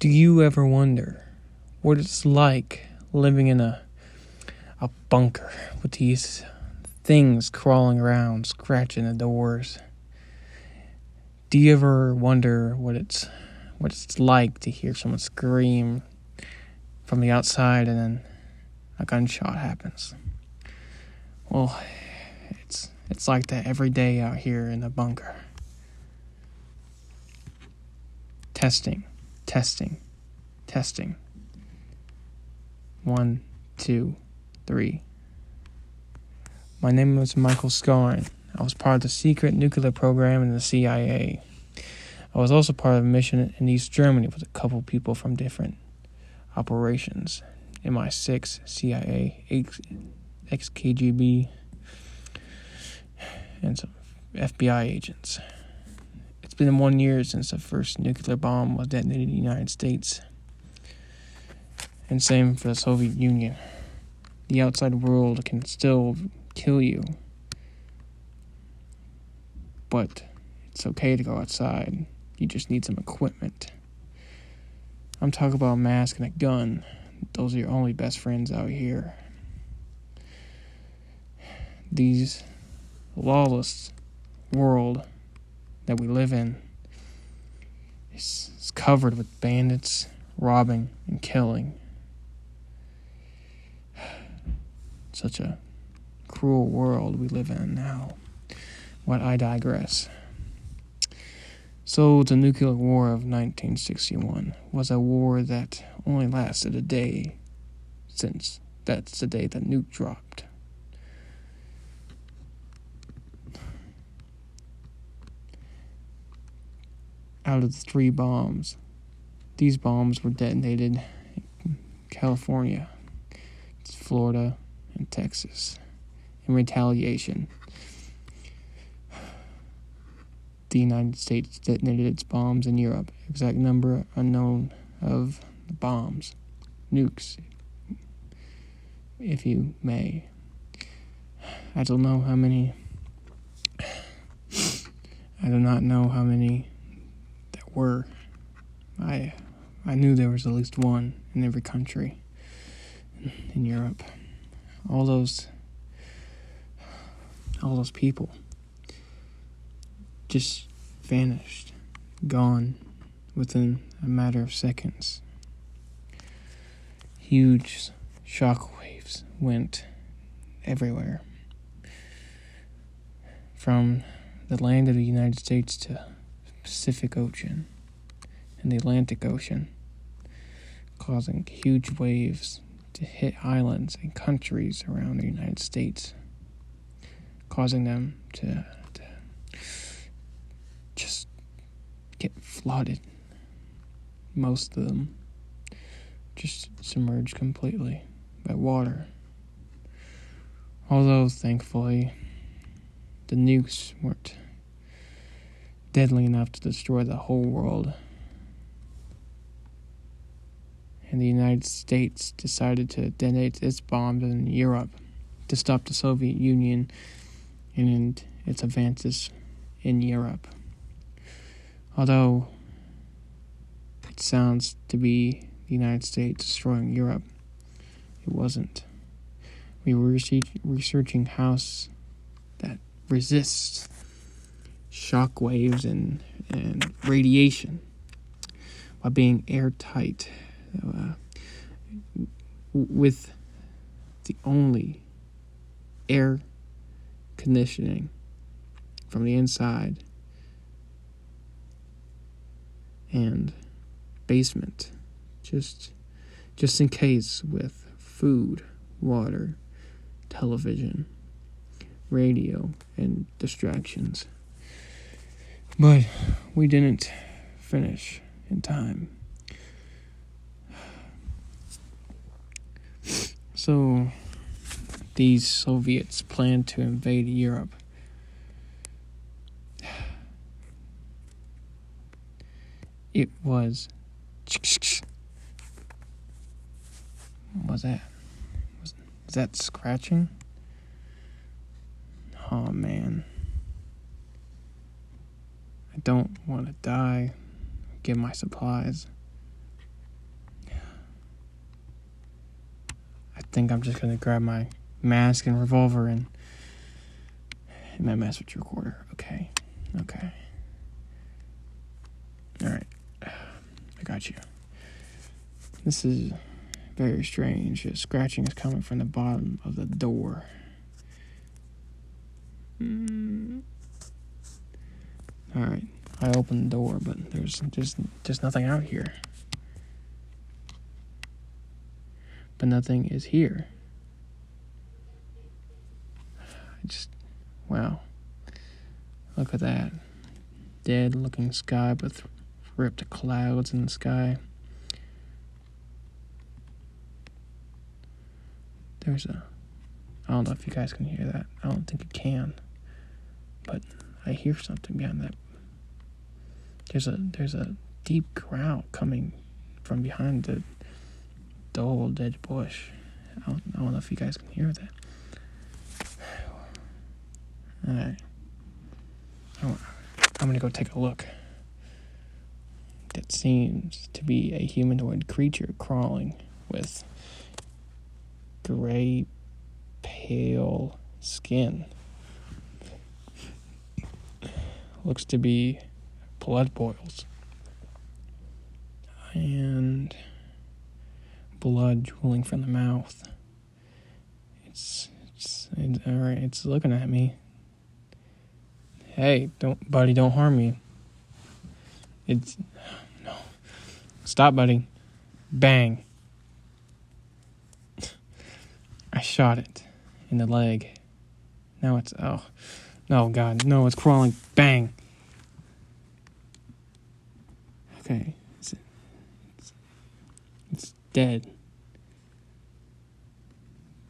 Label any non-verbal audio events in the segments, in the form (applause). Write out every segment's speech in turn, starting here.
Do you ever wonder what it's like living in a a bunker with these things crawling around, scratching the doors? Do you ever wonder what it's what it's like to hear someone scream from the outside and then a gunshot happens? Well, it's it's like that every day out here in the bunker. Testing, testing, testing. One, two, three. My name was Michael Scarn. I was part of the secret nuclear program in the CIA. I was also part of a mission in East Germany with a couple people from different operations. MI6, CIA, ex KGB, and some FBI agents. Been one year since the first nuclear bomb was detonated in the United States. And same for the Soviet Union. The outside world can still kill you. But it's okay to go outside. You just need some equipment. I'm talking about a mask and a gun. Those are your only best friends out here. These lawless world that we live in is, is covered with bandits robbing and killing. (sighs) Such a cruel world we live in now. But I digress. So, the nuclear war of 1961 was a war that only lasted a day, since that's the day the nuke dropped. Out of the three bombs. These bombs were detonated in California, Florida, and Texas in retaliation. The United States detonated its bombs in Europe. Exact number unknown of the bombs, nukes, if you may. I don't know how many. I do not know how many were. I I knew there was at least one in every country in Europe. All those all those people just vanished, gone within a matter of seconds. Huge shockwaves went everywhere. From the land of the United States to Pacific Ocean and the Atlantic Ocean, causing huge waves to hit islands and countries around the United States, causing them to, to just get flooded. Most of them just submerged completely by water. Although, thankfully, the nukes weren't deadly enough to destroy the whole world. And the United States decided to detonate its bombs in Europe to stop the Soviet Union and its advances in Europe. Although it sounds to be the United States destroying Europe, it wasn't. We were researching house that resists shock waves and, and radiation while being airtight uh, with the only air conditioning from the inside and basement just just in case with food water television radio and distractions but we didn't finish in time. So these Soviets planned to invade Europe. It was. What was that? Was, was that scratching? Oh man. I don't want to die. Get my supplies. I think I'm just gonna grab my mask and revolver and, and my mask with recorder. Okay, okay. All right, I got you. This is very strange. The scratching is coming from the bottom of the door. Mm. All right, I opened the door, but there's just just nothing out here. But nothing is here. I just wow. Look at that. Dead looking sky with ripped clouds in the sky. There's a. I don't know if you guys can hear that. I don't think you can. But I hear something behind that. There's a there's a deep growl coming from behind the the old dead bush. I don't, I don't know if you guys can hear that. (sighs) Alright. I'm gonna go take a look. That seems to be a humanoid creature crawling with gray, pale skin. Looks to be blood boils. And blood drooling from the mouth. It's, it's, it's all right. It's looking at me. Hey, don't, buddy, don't harm me. It's no. Stop, buddy. Bang. I shot it in the leg. Now it's oh, no God, no! It's crawling. Bang. Okay, it's, it's, it's dead.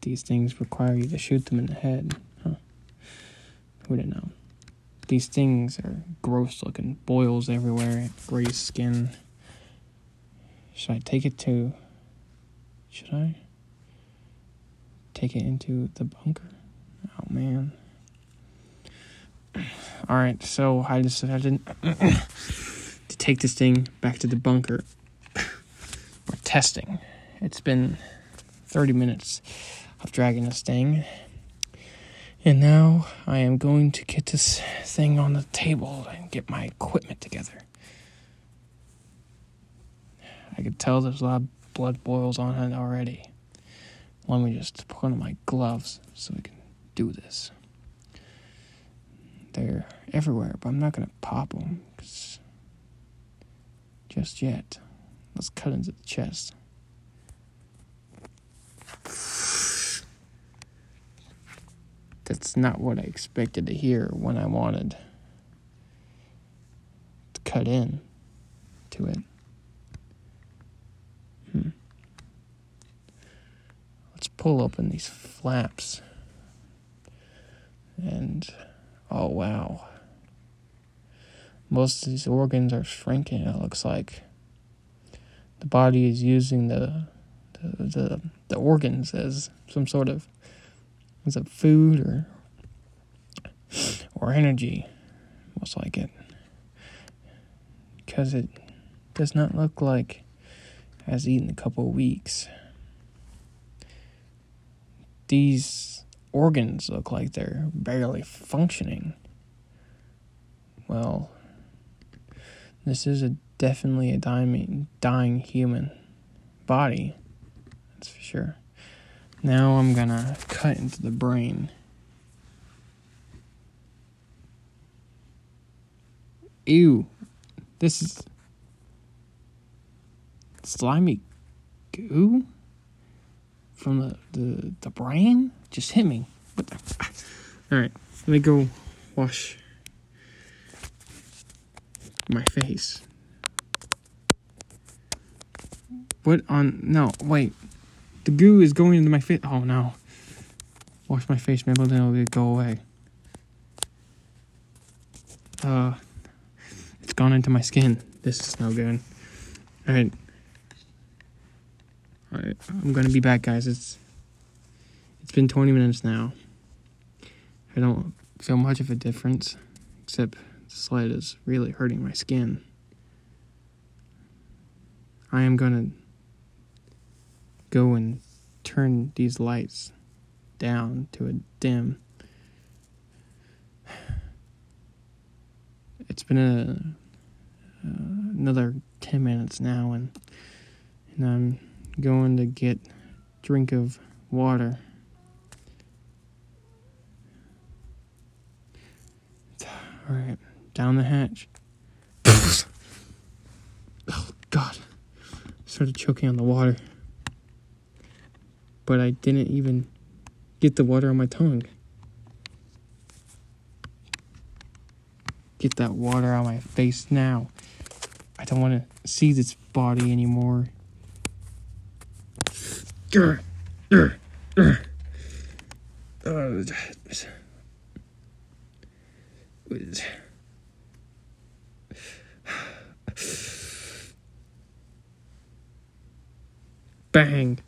These things require you to shoot them in the head, huh? Who didn't know? These things are gross looking, boils everywhere, gray skin. Should I take it to. Should I? take it into the bunker. Oh man. All right, so I decided (clears throat) take this thing back to the bunker for testing. It's been 30 minutes of dragging this thing. And now I am going to get this thing on the table and get my equipment together. I could tell there's a lot of blood boils on it already. Let me just put on my gloves so we can do this. They're everywhere, but I'm not going to pop them just yet. Let's cut into the chest. That's not what I expected to hear when I wanted to cut in to it. Hmm Let's pull open these flaps. And oh wow. Most of these organs are shrinking, it looks like. The body is using the the the, the organs as some sort of as a food or or energy, most like it. Because it does not look like has eaten a couple of weeks these organs look like they're barely functioning. Well, this is a definitely a dying, dying human body. That's for sure. Now I'm gonna cut into the brain. Ew. This is slimy goo? from the, the, the brain just hit me. What the? All right, let me go wash my face. What on? No, wait. The goo is going into my face. Oh no. Wash my face, maybe then it'll go away. Uh, it's gone into my skin. This is no good. All right. Alright, I'm gonna be back, guys. It's it's been 20 minutes now. I don't feel much of a difference, except the slide is really hurting my skin. I am gonna go and turn these lights down to a dim. It's been a uh, another 10 minutes now and and I'm going to get a drink of water. All right, down the hatch. (laughs) oh god. I Started choking on the water. But I didn't even get the water on my tongue. Get that water on my face now. I don't want to see this body anymore. Grr, grr, grr. Oh, Bang.